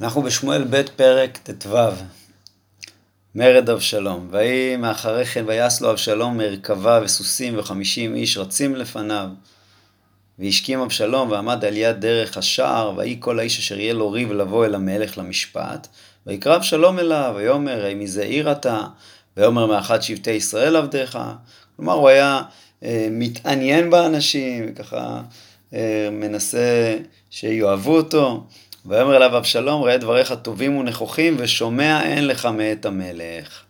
אנחנו בשמואל ב' פרק ט"ו, מרד אבשלום. ויהי מאחרי כן ויעש לו אבשלום מרכבה וסוסים וחמישים איש רצים לפניו. והשכים אבשלום ועמד על יד דרך השער, ויהי כל האיש אשר יהיה לו ריב לבוא אל המלך למשפט. ויקרא אבשלום אליו, ויאמר, האי מזה עיר אתה? ויאמר מאחד שבטי ישראל עבדיך. כלומר, הוא היה אה, מתעניין באנשים, וככה אה, מנסה שיאהבו אותו. ויאמר אליו אבשלום, ראה דבריך טובים ונכוחים, ושומע אין לך מאת המלך.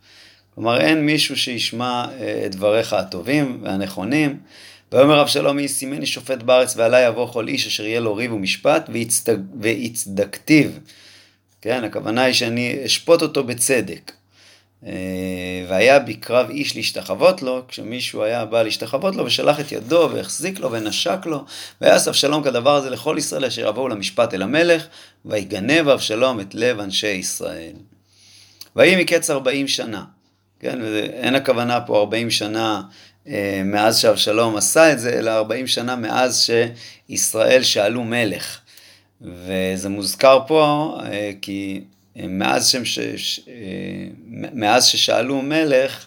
כלומר, אין מישהו שישמע אה, את דבריך הטובים והנכונים. ויאמר אבשלום, מי שימני שופט בארץ, ועלי יבוא כל איש אשר יהיה לו ריב ומשפט, ויצדקתיו. כן, הכוונה היא שאני אשפוט אותו בצדק. אה, והיה בקרב איש להשתחוות לו, כשמישהו היה בא להשתחוות לו, ושלח את ידו והחזיק לו ונשק לו, ויעש אבשלום כדבר הזה לכל ישראל אשר יבואו למשפט אל המלך, ויגנב אבשלום את לב אנשי ישראל. ויהי מקץ ארבעים שנה, כן, ואין הכוונה פה ארבעים שנה אה, מאז שאבשלום עשה את זה, אלא ארבעים שנה מאז שישראל שאלו מלך. וזה מוזכר פה אה, כי מאז, שהם ש... מאז ששאלו מלך,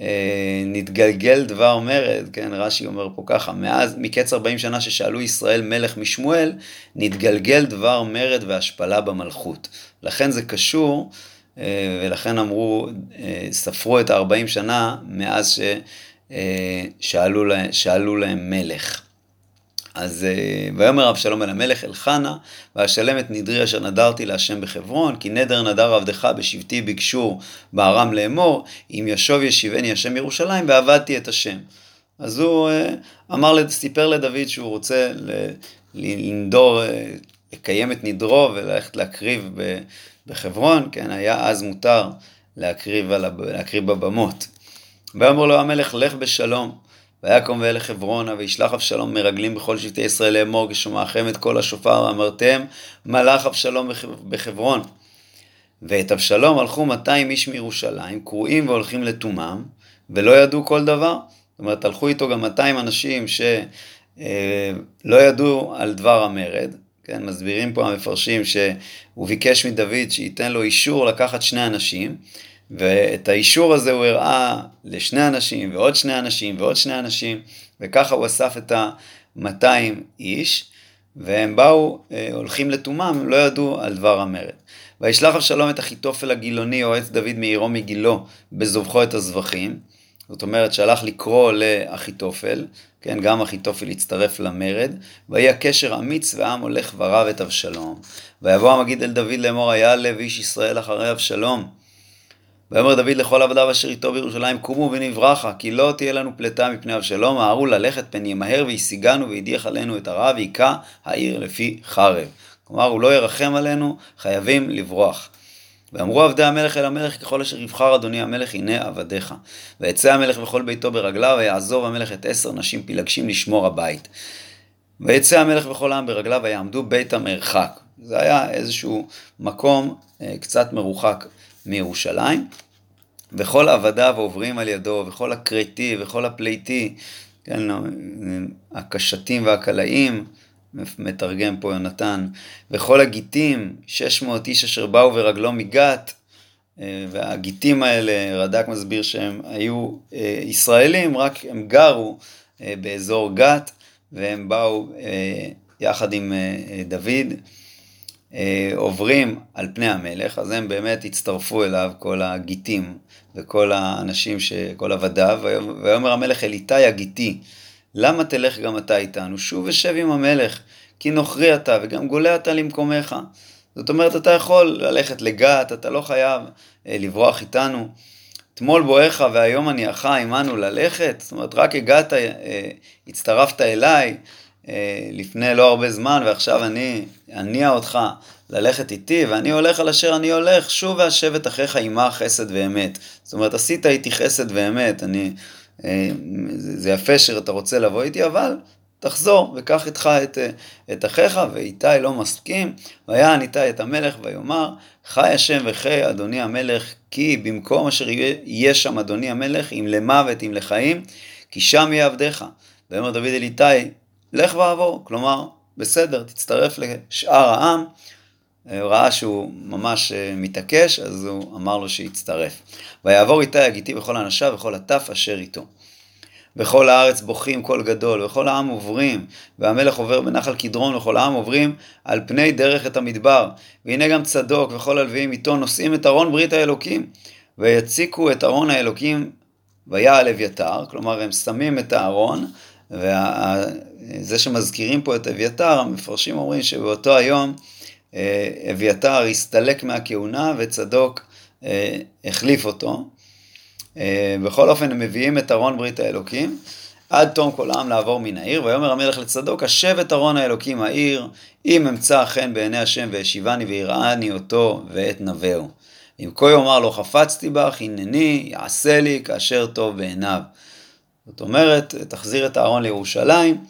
אה, נתגלגל דבר מרד, כן, רש"י אומר פה ככה, מאז, מקץ 40 שנה ששאלו ישראל מלך משמואל, נתגלגל דבר מרד והשפלה במלכות. לכן זה קשור, אה, ולכן אמרו, אה, ספרו את ה-40 שנה מאז ששאלו להם, להם מלך. אז אה, ויאמר אבשלום אל המלך אל חנה, ואשלם את נדרי אשר נדרתי להשם בחברון, כי נדר נדר עבדך בשבטי ביקשו בארם לאמור, אם ישוב ישיבני השם ירושלים, ועבדתי את השם. אז הוא אה, אמר, סיפר לדוד שהוא רוצה לנדור, אה, לקיים את נדרו וללכת להקריב בחברון, כן, היה אז מותר להקריב, להקריב בבמות. ויאמר לו המלך, לך בשלום. ויקום ואלה חברונה, וישלח אבשלום מרגלים בכל שבטי ישראל לאמור, כשמעכם את כל השופר, ואמרתם, מלך אבשלום בחברון. ואת אבשלום הלכו 200 איש מירושלים, קרואים והולכים לתומם, ולא ידעו כל דבר. זאת אומרת, הלכו איתו גם 200 אנשים שלא ידעו על דבר המרד. כן, מסבירים פה המפרשים שהוא ביקש מדוד שייתן לו אישור לקחת שני אנשים, ואת האישור הזה הוא הראה לשני אנשים ועוד שני אנשים ועוד שני אנשים, וככה הוא אסף את ה-200 איש, והם באו, אה, הולכים לתומם, הם לא ידעו על דבר המרד. וישלח אבשלום את אחיתופל הגילוני, יועץ דוד מעירו מגילו, בזובחו את הזבחים. זאת אומרת, שלח לקרוא לאחיתופל, כן, גם אחיתופל הצטרף למרד, ויהי הקשר אמיץ ועם הולך ורב את אבשלום. ויבוא המגיד אל דוד לאמור, היה לב איש ישראל אחרי אבשלום. ויאמר דוד לכל עבדיו אשר איתו בירושלים, קומו ונברחה, כי לא תהיה לנו פלטה מפני אבשלום, מהרו ללכת פן ימהר וישיגנו וידיח עלינו את הרע, ויכה העיר לפי חרב. כלומר, הוא לא ירחם עלינו, חייבים לברוח. ואמרו עבדי המלך אל המלך, ככל אשר יבחר אדוני המלך, הנה עבדיך. ויצא המלך וכל ביתו ברגליו, ויעזוב המלך את עשר נשים פילגשים לשמור הבית. ויצא המלך וכל העם ברגליו, ויעמדו בית המרחק. זה היה איזשהו מקום אה, קצת מרוחק מירושלים, וכל עבדיו עוברים על ידו, וכל הכרתי וכל הפליטי, כן, הקשתים והקלעים, מתרגם פה יונתן, וכל הגיטים, 600 איש אשר באו ברגלו מגת, אה, והגיטים האלה, רד"ק מסביר שהם היו אה, ישראלים, רק הם גרו אה, באזור גת, והם באו יחד עם דוד. אה, עוברים על פני המלך, אז הם באמת הצטרפו אליו כל הגיטים וכל האנשים, ש... כל עבדיו, ויאמר המלך אל איתי הגיטי, למה תלך גם אתה איתנו? שוב ושב עם המלך, כי נוכרי אתה וגם גולה אתה למקומך. זאת אומרת, אתה יכול ללכת לגת, אתה לא חייב אה, לברוח איתנו. אתמול בואך והיום הניעך עמנו ללכת, זאת אומרת, רק הגעת, אה, הצטרפת אליי, לפני לא הרבה זמן, ועכשיו אני אניע אותך ללכת איתי, ואני הולך על אשר אני הולך, שוב והשבת אחיך עמה חסד ואמת. זאת אומרת, עשית איתי חסד ואמת, אני, אה, זה יפה שאתה רוצה לבוא איתי, אבל תחזור וקח איתך את, אה, את אחיך, ואיתי לא מסכים, ויען איתי את המלך ויאמר, חי השם וחי אדוני המלך, כי במקום אשר יהיה שם אדוני המלך, אם למוות אם לחיים, כי שם יהיה עבדיך. ויאמר דוד אל איתי, לך ועבור. כלומר, בסדר, תצטרף לשאר העם, הוא ראה שהוא ממש מתעקש, אז הוא אמר לו שיצטרף. ויעבור איתה יגיתי וכל אנשיו וכל הטף אשר איתו. וכל הארץ בוכים קול גדול, וכל העם עוברים, והמלך עובר בנחל קדרון, וכל העם עוברים על פני דרך את המדבר. והנה גם צדוק וכל הלוויים איתו נושאים את ארון ברית האלוקים, ויציקו את ארון האלוקים ויעל אביתר, כלומר הם שמים את הארון, וזה שמזכירים פה את אביתר, המפרשים אומרים שבאותו היום אה, אביתר הסתלק מהכהונה וצדוק אה, החליף אותו. אה, בכל אופן הם מביאים את ארון ברית האלוקים עד תום כל העם לעבור מן העיר, ויאמר המלך לצדוק, השב את ארון האלוקים העיר, אם אמצא חן בעיני השם והשיבני ויראני אותו ואת נבהו. אם כה יאמר לו חפצתי בך, הנני, יעשה לי כאשר טוב בעיניו. זאת אומרת, תחזיר את הארון לירושלים,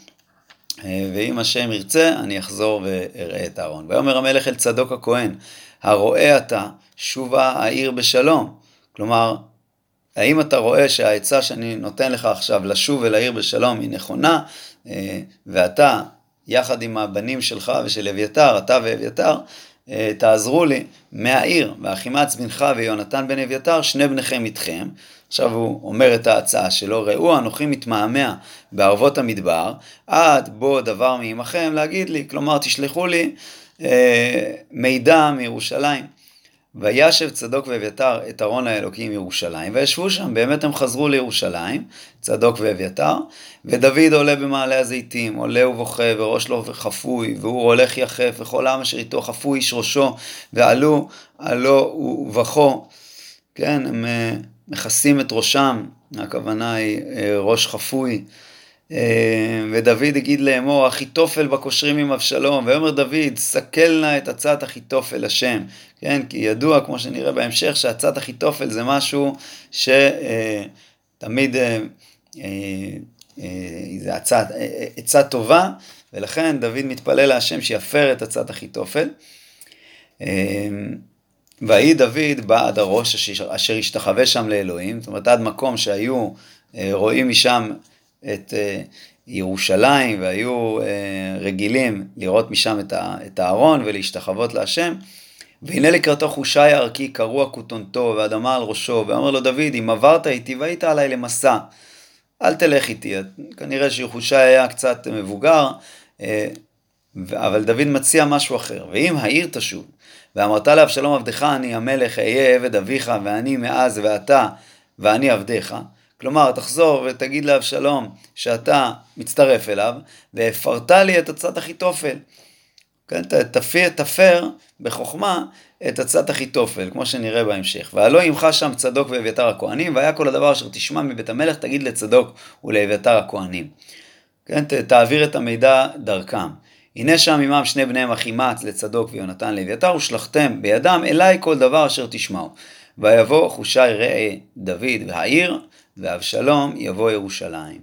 ואם השם ירצה, אני אחזור ואראה את הארון. ויאמר המלך אל צדוק הכהן, הרואה אתה, שובה העיר בשלום. כלומר, האם אתה רואה שהעצה שאני נותן לך עכשיו לשוב אל העיר בשלום היא נכונה, אה, ואתה, יחד עם הבנים שלך ושל אביתר, אתה ואביתר, אה, תעזרו לי מהעיר, ואחימץ בנך ויונתן בן אביתר, שני בניכם איתכם. עכשיו הוא אומר את ההצעה שלו, ראו אנוכי מתמהמה בערבות המדבר, עד בוא דבר מעמכם להגיד לי, כלומר תשלחו לי אה, מידע מירושלים. וישב צדוק ואביתר את ארון האלוקים ירושלים, וישבו שם, באמת הם חזרו לירושלים, צדוק ואביתר, ודוד עולה במעלה הזיתים, עולה ובוכה, וראש לו חפוי, והוא הולך יחף, וכל העם אשר איתו חפוי איש ראשו, ועלו, עלו ובכו, כן, הם אה, מכסים את ראשם, הכוונה היא אה, ראש חפוי. אה, ודוד הגיד לאמור, אחיתופל בקושרים עם אבשלום, ויאמר דוד, סכל נא את עצת אחיתופל השם, כן, כי ידוע, כמו שנראה בהמשך, שעצת אחיתופל זה משהו שתמיד, אה, אה, זה עצה, עצה טובה, ולכן דוד מתפלל להשם שיפר את עצת אחיתופל. ויהי דוד בעד הראש אשר השתחווה שם לאלוהים, זאת אומרת עד מקום שהיו רואים משם את אה, ירושלים והיו אה, רגילים לראות משם את הארון ולהשתחוות להשם. והנה לקראתו חושי ערכי קרוע כותונתו ואדמה על ראשו, ואומר לו דוד, אם עברת איתי והיית עליי למסע, אל תלך איתי. כנראה שחושי היה קצת מבוגר, אה, אבל דוד מציע משהו אחר. ואם העיר תשוב, ואמרת לאבשלום עבדך אני המלך, אהיה עבד אביך, ואני מאז ואתה, ואני עבדיך, כלומר, תחזור ותגיד לאבשלום שאתה מצטרף אליו, והפרת לי את עצת אחיתופל. כן, תפיר, תפר בחוכמה את עצת אחיתופל, כמו שנראה בהמשך. והלא ימך שם צדוק ואביתר הכהנים, והיה כל הדבר אשר תשמע מבית המלך, תגיד לצדוק ולאביתר הכהנים. כן, תעביר את המידע דרכם. הנה שם עמם שני בניהם אחימץ לצדוק ויונתן לאביתר, ושלחתם בידם אליי כל דבר אשר תשמעו. ויבוא חושי ראה דוד והעיר, ואבשלום יבוא ירושלים.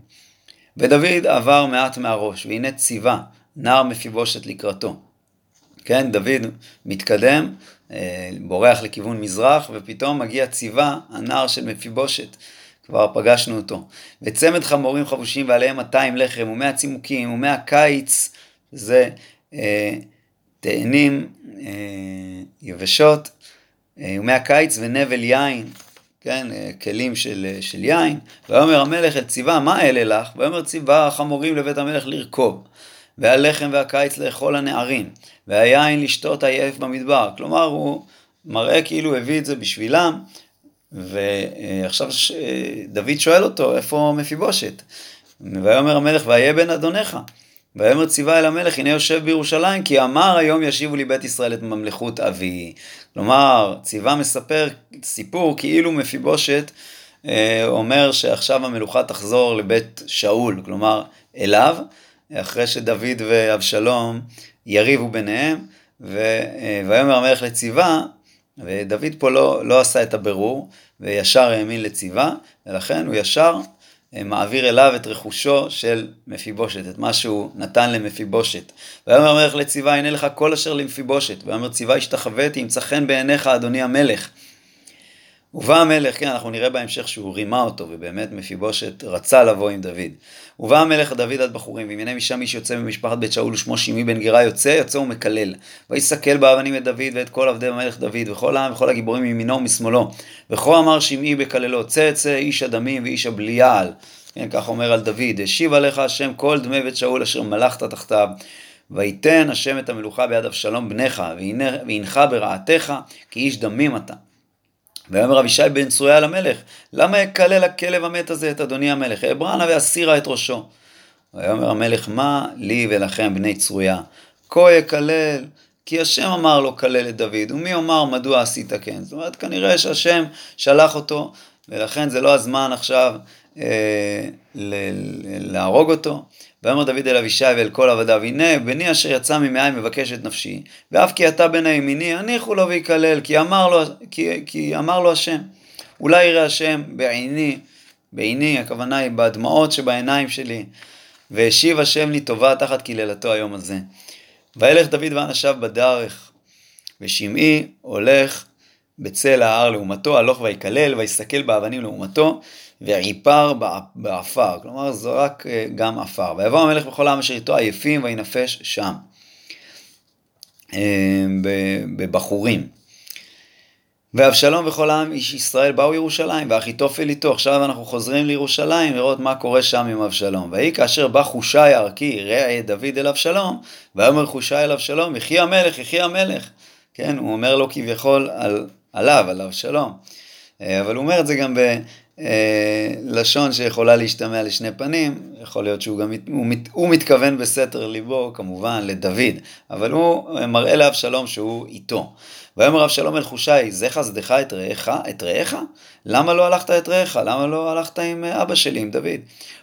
ודוד עבר מעט מהראש, והנה ציווה, נער מפיבושת לקראתו. כן, דוד מתקדם, אה, בורח לכיוון מזרח, ופתאום מגיע ציווה, הנער של מפיבושת. כבר פגשנו אותו. וצמד חמורים חבושים ועליהם 200 לחם ומאה צימוקים ומאה קיץ, זה אה, תאנים אה, יבשות, אה, ומאה קיץ ונבל יין, כן, אה, כלים של, אה, של יין, ויאמר המלך אל ציווה, מה אלה לך? ויאמר ציווה החמורים לבית המלך לרכוב, והלחם והקיץ לאכול הנערים, והיין לשתות עייף במדבר. כלומר, הוא מראה כאילו הביא את זה בשבילם, ועכשיו דוד שואל אותו, איפה מפיבושת? ויאמר המלך, והיה בן אדונך. ויאמר ציווה אל המלך, הנה יושב בירושלים, כי אמר היום ישיבו לי בית ישראל את ממלכות אבי. כלומר, ציווה מספר סיפור כאילו מפיבושת אה, אומר שעכשיו המלוכה תחזור לבית שאול, כלומר אליו, אחרי שדוד ואבשלום יריבו ביניהם, אה, ויאמר המלך לציווה, ודוד פה לא, לא עשה את הבירור, וישר האמין לציווה, ולכן הוא ישר מעביר אליו את רכושו של מפיבושת, את מה שהוא נתן למפיבושת. ויאמר המלך לציווה, הנה לך כל אשר למפיבושת. ויאמר ציווה השתחוויתי, ימצא חן בעיניך, אדוני המלך. ובא המלך, כן, אנחנו נראה בהמשך שהוא רימה אותו, ובאמת מפיבושת רצה לבוא עם דוד. ובא המלך דוד עד בחורים, ועם עיני משם איש יוצא ממשפחת בית שאול ושמו שמעי בן גירה יוצא, יוצא ומקלל. ויסכל באבנים את דוד ואת כל עבדי המלך דוד, וכל העם וכל הגיבורים מימינו ומשמאלו. וכה אמר שמעי בקללו, צא צא איש הדמים ואיש הבליעל. כן, כך אומר על דוד, השיב עליך השם כל דמי בית שאול אשר מלכת תחתיו. ויתן השם את המלוכה ביד אבשלום בנך, והנך ברעתך, כי איש דמים אתה. ויאמר אבישי בן צרויה למלך, למה יקלל הכלב המת הזה את אדוני המלך? אברנה ואסירה את ראשו. ויאמר המלך, מה לי ולכם בני צרויה? כה יקלל, כי השם אמר לו כלל את דוד, ומי יאמר מדוע עשית כן? זאת אומרת, כנראה שהשם שלח אותו, ולכן זה לא הזמן עכשיו אה, להרוג אותו. ויאמר דוד אל אבישי ואל כל עבדיו, הנה בני אשר יצא ממעי מבקש את נפשי, ואף כי אתה בן הימיני, הניחו לו ויקלל, כי אמר לו, כי, כי אמר לו השם. אולי יראה השם בעיני, בעיני, הכוונה היא בדמעות שבעיניים שלי, והשיב השם לי טובה תחת קללתו היום הזה. וילך דוד ואנשיו בדרך, ושמעי הולך בצל ההר לעומתו, הלוך ויקלל, ויסתכל באבנים לעומתו, ועיפר בעפר, כלומר זרק אה, גם עפר. ויבוא המלך בכל העם אשר איתו עייפים וינפש שם, אה, בבחורים. ואבשלום וכל העם איש ישראל באו ירושלים, ואחיתופל איתו. עכשיו אנחנו חוזרים לירושלים לראות מה קורה שם עם אבשלום. ויהי כאשר בא חושי ערכי, ראה דוד אל אבשלום, ויאמר חושי אל אבשלום, יחי המלך, יחי המלך. כן, הוא אומר לו כביכול על, עליו, על אבשלום. אה, אבל הוא אומר את זה גם לשון שיכולה להשתמע לשני פנים, יכול להיות שהוא גם, הוא, מת, הוא מתכוון בסתר ליבו כמובן לדוד, אבל הוא מראה לאבשלום שהוא איתו. ויאמר אבשלום אל חושי, זה חסדך את רעך, את רעך? למה לא הלכת את רעך? למה לא הלכת עם אבא שלי, עם דוד?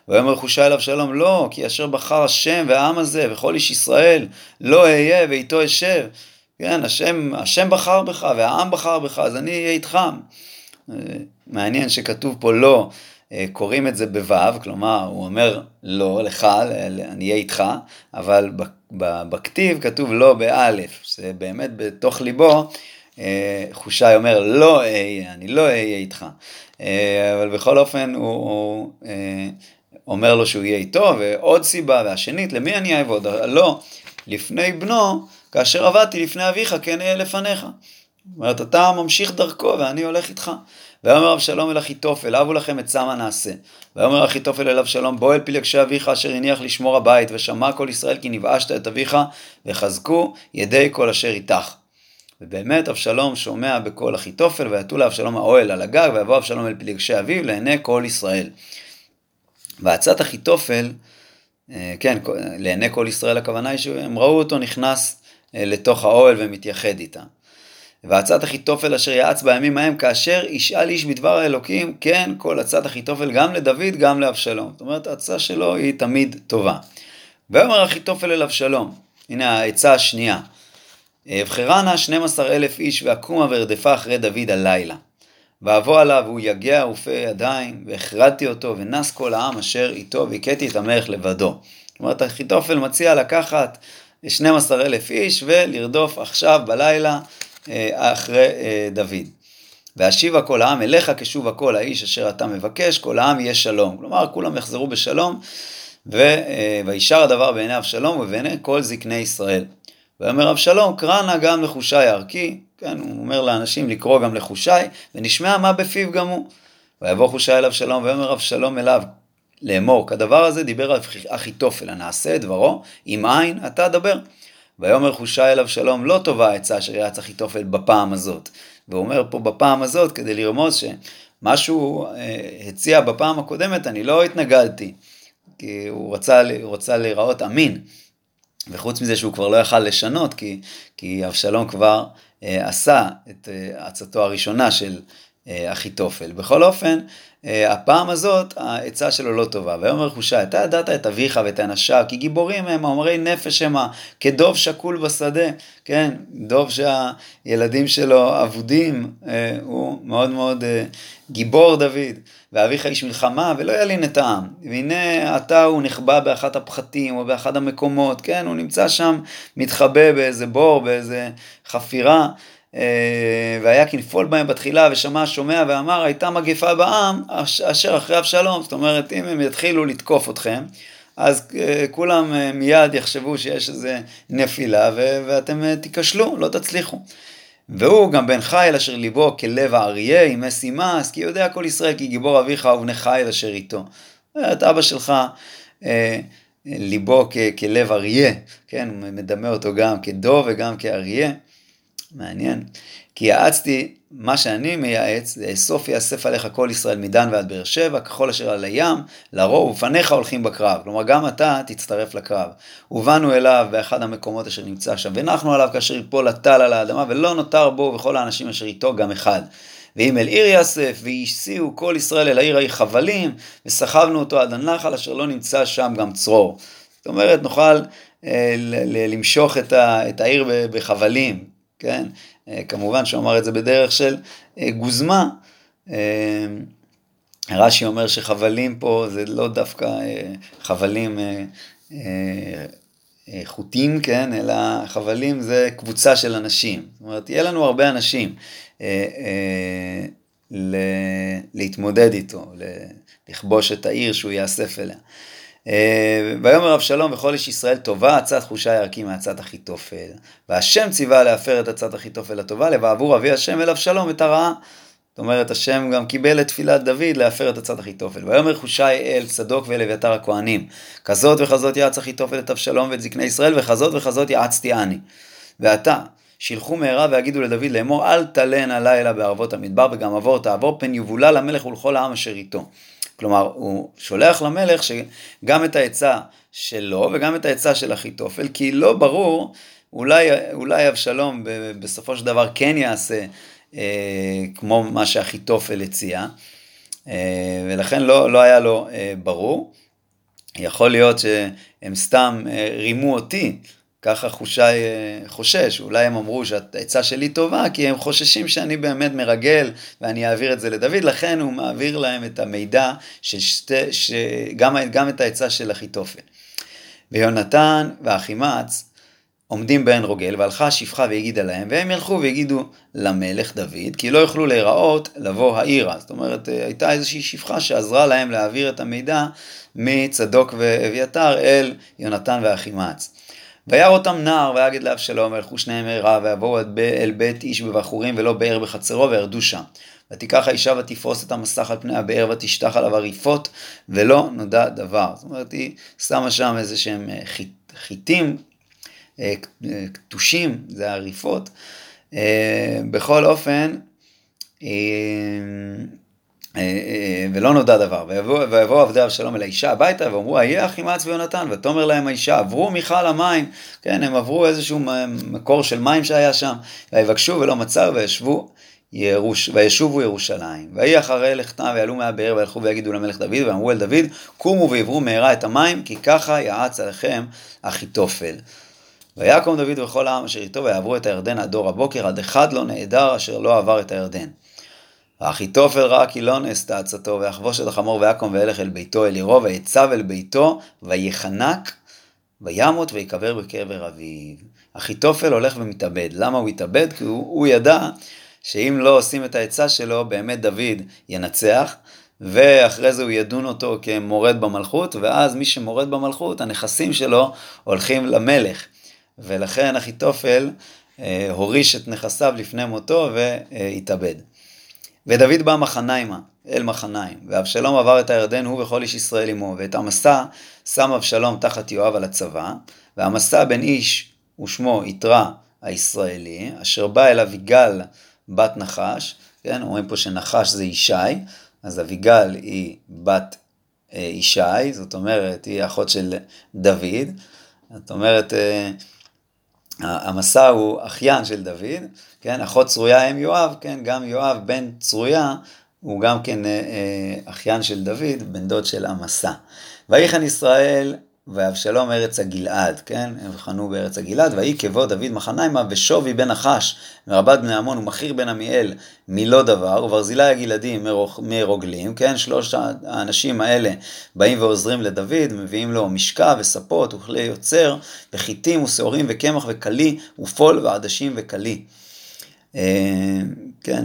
ויאמר חושי אל אבשלום, לא, כי אשר בחר השם והעם הזה וכל איש ישראל, לא אהיה ואיתו אשב. כן, השם, השם בחר בך והעם בחר בך, אז אני אהיה איתך. מעניין שכתוב פה לא, אה, קוראים את זה בו', כלומר הוא אומר לא לך, אני אהיה איתך, אבל בכתיב כתוב לא באלף, זה באמת בתוך ליבו, אה, חושי אומר לא אהיה, אני לא אהיה איתך, אה, אבל בכל אופן הוא, הוא אומר לו שהוא יהיה איתו, ועוד סיבה, והשנית, למי אני אעבוד? לא, לפני בנו, כאשר עבדתי לפני אביך, כן אהיה לפניך. אומרת, אתה ממשיך דרכו ואני הולך איתך. ויאמר אבשלום אל אחיתופל, אבו לכם את שמה נעשה. ויאמר אחיתופל אל אבשלום, בוא אל פלגשי אביך אשר הניח לשמור הבית, ושמע כל ישראל כי נבאשת את אביך, וחזקו ידי כל אשר איתך. ובאמת אבשלום שומע בקול אחיתופל, ויתו לאבשלום האוהל על הגג, ויבוא אבשלום אל פלגשי אביו לעיני כל ישראל. ועצת אחיתופל, אה, כן, לעיני כל ישראל הכוונה היא שהם ראו אותו נכנס אה, לתוך האוהל ומתייחד איתם. ועצת אחיתופל אשר יעץ בימים ההם כאשר ישאל איש בדבר האלוקים, כן, כל עצת אחיתופל גם לדוד, גם לאבשלום. זאת אומרת, העצה שלו היא תמיד טובה. ויאמר אחיתופל אל אבשלום, הנה העצה השנייה. אבחרה נא 12 אלף איש ואקומה וארדפה אחרי דוד הלילה. ואבוא עליו והוא יגע ופה ידיים, והכרדתי אותו, ונס כל העם אשר איתו, והכיתי את המלך לבדו. זאת אומרת, אחיתופל מציע לקחת 12 אלף איש ולרדוף עכשיו בלילה אחרי אה, דוד. והשיבה כל העם אליך כשוב הכל האיש אשר אתה מבקש, כל העם יהיה שלום. כלומר, כולם יחזרו בשלום, אה, וישר הדבר בעיני אבשלום ובעיני כל זקני ישראל. ויאמר אבשלום, קרא נא גם לחושי ערכי, כן, הוא אומר לאנשים לקרוא גם לחושי, ונשמע מה בפיו גם הוא. ויבוא חושי אל אבשלום, ויאמר אבשלום אליו, לאמור, כדבר הזה דיבר אחיתופל, הנעשה את דברו, אם אין, אתה דבר. ויאמר חושי אל אבשלום לא טובה העצה אשר יעץ אחיתופל בפעם הזאת. והוא אומר פה בפעם הזאת כדי לרמוז שמה שהוא אה, הציע בפעם הקודמת אני לא התנגדתי. כי הוא רצה, הוא רצה להיראות אמין. וחוץ מזה שהוא כבר לא יכל לשנות כי, כי אבשלום כבר אה, עשה את אה, עצתו הראשונה של אחיתופל. בכל אופן, אה, הפעם הזאת העצה שלו לא טובה. ויאמר חושי, אתה ידעת את אביך ואת אנשיו, כי גיבורים הם, אומרי נפש המה, כדוב שקול בשדה, כן, דוב שהילדים שלו אבודים, אה, הוא מאוד מאוד גיבור דוד. ואביך איש מלחמה ולא ילין את העם. והנה עתה הוא נחבא באחת הפחתים או באחד המקומות, כן, הוא נמצא שם מתחבא באיזה בור, באיזה חפירה. והיה כנפול בהם בתחילה ושמע שומע ואמר הייתה מגפה בעם אשר אחרי אבשלום, זאת אומרת אם הם יתחילו לתקוף אתכם אז כולם מיד יחשבו שיש איזה נפילה ואתם תיכשלו, לא תצליחו. והוא גם בן חיל אשר ליבו כלב האריה, עם משימס, כי יודע כל ישראל כי גיבור אביך ובני חיל אשר איתו. את אבא שלך, אה, ליבו כ- כלב אריה, כן, מדמה אותו גם כדוב וגם כאריה. מעניין. כי יעצתי, מה שאני מייעץ, לאסוף יאסף עליך כל ישראל מדן ועד באר שבע, ככל אשר על הים, לרוב ופניך הולכים בקרב. כלומר, גם אתה תצטרף לקרב. ובאנו אליו באחד המקומות אשר נמצא שם, ונחנו עליו כאשר יפול הטל על האדמה, ולא נותר בו וכל האנשים אשר איתו גם אחד. ואם אל עיר יאסף, והשיאו כל ישראל אל העיר ההיא חבלים, וסחבנו אותו עד הנחל, אשר לא נמצא שם גם צרור. זאת אומרת, נוכל אה, למשוך את העיר בחבלים, כן? אה, כמובן שהוא אמר את זה בדרך של אה, גוזמה. אה, רש"י אומר שחבלים פה זה לא דווקא חבלים חוטים, כן, אלא חבלים זה קבוצה של אנשים. זאת אומרת, יהיה לנו הרבה אנשים להתמודד איתו, לכבוש את העיר שהוא יאסף אליה. אה, ויאמר אבשלום וכל איש ישראל טובה עצת חושי ירקים מעצת אחיתופל. והשם ציווה להפר את עצת אחיתופל הטובה לבעבור אבי השם אל אבשלום את הרעה. זאת אומרת, השם גם קיבל את תפילת דוד להפר את עצת אחיתופל. ויאמר חושי אל צדוק ואל אביתר הכהנים, כזאת וכזאת יעץ אחיתופל את אבשלום ואת זקני ישראל, וכזאת וכזאת יעצתי אני. ועתה, שילחו מהרה ויגידו לדוד לאמור, אל תלן הלילה בערבות המדבר, וגם עבור תעבור, פן יבולה למלך ולכל העם אשר איתו. כלומר, הוא שולח למלך שגם את העצה שלו וגם את העצה של אחיתופל, כי לא ברור, אולי, אולי אבשלום בסופו של דבר כן יעשה אה, כמו מה שאחיתופל הציע, אה, ולכן לא, לא היה לו אה, ברור. יכול להיות שהם סתם אה, רימו אותי, ככה חושי אה, חושש, אולי הם אמרו שהעצה שלי טובה, כי הם חוששים שאני באמת מרגל ואני אעביר את זה לדוד, לכן הוא מעביר להם את המידע, ששתי, שגם, גם את העצה של אחיתופל. ויונתן ואחימץ עומדים בעין רוגל, והלכה השפחה והגידה להם, והם ילכו ויגידו למלך דוד, כי לא יוכלו להיראות לבוא העירה. זאת אומרת, אה, הייתה איזושהי שפחה שעזרה להם להעביר את המידע מצדוק ואביתר אל יונתן ואחימץ. וירא אותם נער ויגד לאבשלום וילכו שניהם מהרה ויבואו אל בית איש בבחורים ולא באר בחצרו וירדו שם. ותיקח האישה ותפרוס את המסך על פני הבאר ותשטח עליו הריפות ולא נודע דבר. זאת אומרת היא שמה שם איזה שהם אה, חיטים קטושים, אה, זה הריפות. אה, בכל אופן אה, אה, ולא נודע דבר, ויבואו עבדי אבשלום אל האישה הביתה ואמרו, איה אחימץ ויונתן, ותאמר להם האישה, עברו מיכל המים, כן, הם עברו איזשהו מקור של מים שהיה שם, ויבקשו ולא מצאו וישבו ירוש, וישובו ירושלים. ויהי אחרי לכתם ויעלו מהבאר וילכו ויגידו למלך דוד, ואמרו אל דוד, קומו ועברו מהרה את המים, כי ככה יעץ עליכם אחיתופל. ויקום דוד וכל העם אשר איתו ויעברו את הירדן עד דור הבוקר, עד אחד לא נעדר אשר לא עבר את הירדן. ואחיתופל ראה כי לא נעשתה עצתו, ויחבוש את החמור ויקום וילך אל ביתו אל עירו, ויצב אל ביתו, ויחנק, וימות ויקבר בקבר אביו. אחיתופל הולך ומתאבד. למה הוא התאבד? כי הוא, הוא ידע שאם לא עושים את העצה שלו, באמת דוד ינצח, ואחרי זה הוא ידון אותו כמורד במלכות, ואז מי שמורד במלכות, הנכסים שלו הולכים למלך. ולכן אחיתופל אה, הוריש את נכסיו לפני מותו והתאבד. ודוד בא מחניימה, אל מחניים, ואבשלום עבר את הירדן הוא וכל איש ישראל עמו, ואת המסע שם אבשלום תחת יואב על הצבא, והמסע בן איש ושמו יתרה הישראלי, אשר בא אל אביגל בת נחש, כן, אומרים פה שנחש זה ישי, אז אביגל היא בת אה, ישי, זאת אומרת, היא אחות של דוד, זאת אומרת, אה, המסע הוא אחיין של דוד, כן, אחות צרויה אם יואב, כן, גם יואב בן צרויה הוא גם כן אה, אה, אחיין של דוד, בן דוד של המסע. ויחן ישראל ואבשלום ארץ הגלעד, כן, הם חנו בארץ הגלעד, ויהי כבוא דוד מחניימה ושווי בן נחש מרבת בני עמון ומכיר בן עמיאל מלא דבר, וברזילי הגלעדים מרוגלים, כן, שלוש האנשים האלה באים ועוזרים לדוד, מביאים לו משקע וספות וכלי יוצר, וחיטים ושעורים וקמח וכלי, ופול ועדשים וכלי. כן,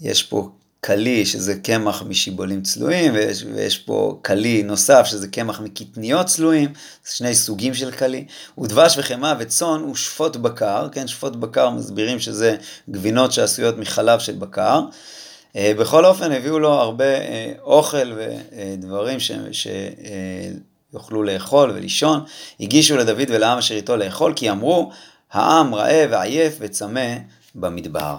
יש פה קלי, שזה קמח משיבולים צלויים, ויש, ויש פה קלי נוסף, שזה קמח מקטניות צלויים, זה שני סוגים של קלי. ודבש וחמאה וצאן ושפוט בקר, כן, שפוט בקר מסבירים שזה גבינות שעשויות מחלב של בקר. אה, בכל אופן הביאו לו הרבה אה, אוכל ודברים שיוכלו לאכול ולישון. הגישו לדוד ולעם אשר איתו לאכול, כי אמרו, העם רעב ועייף וצמא במדבר.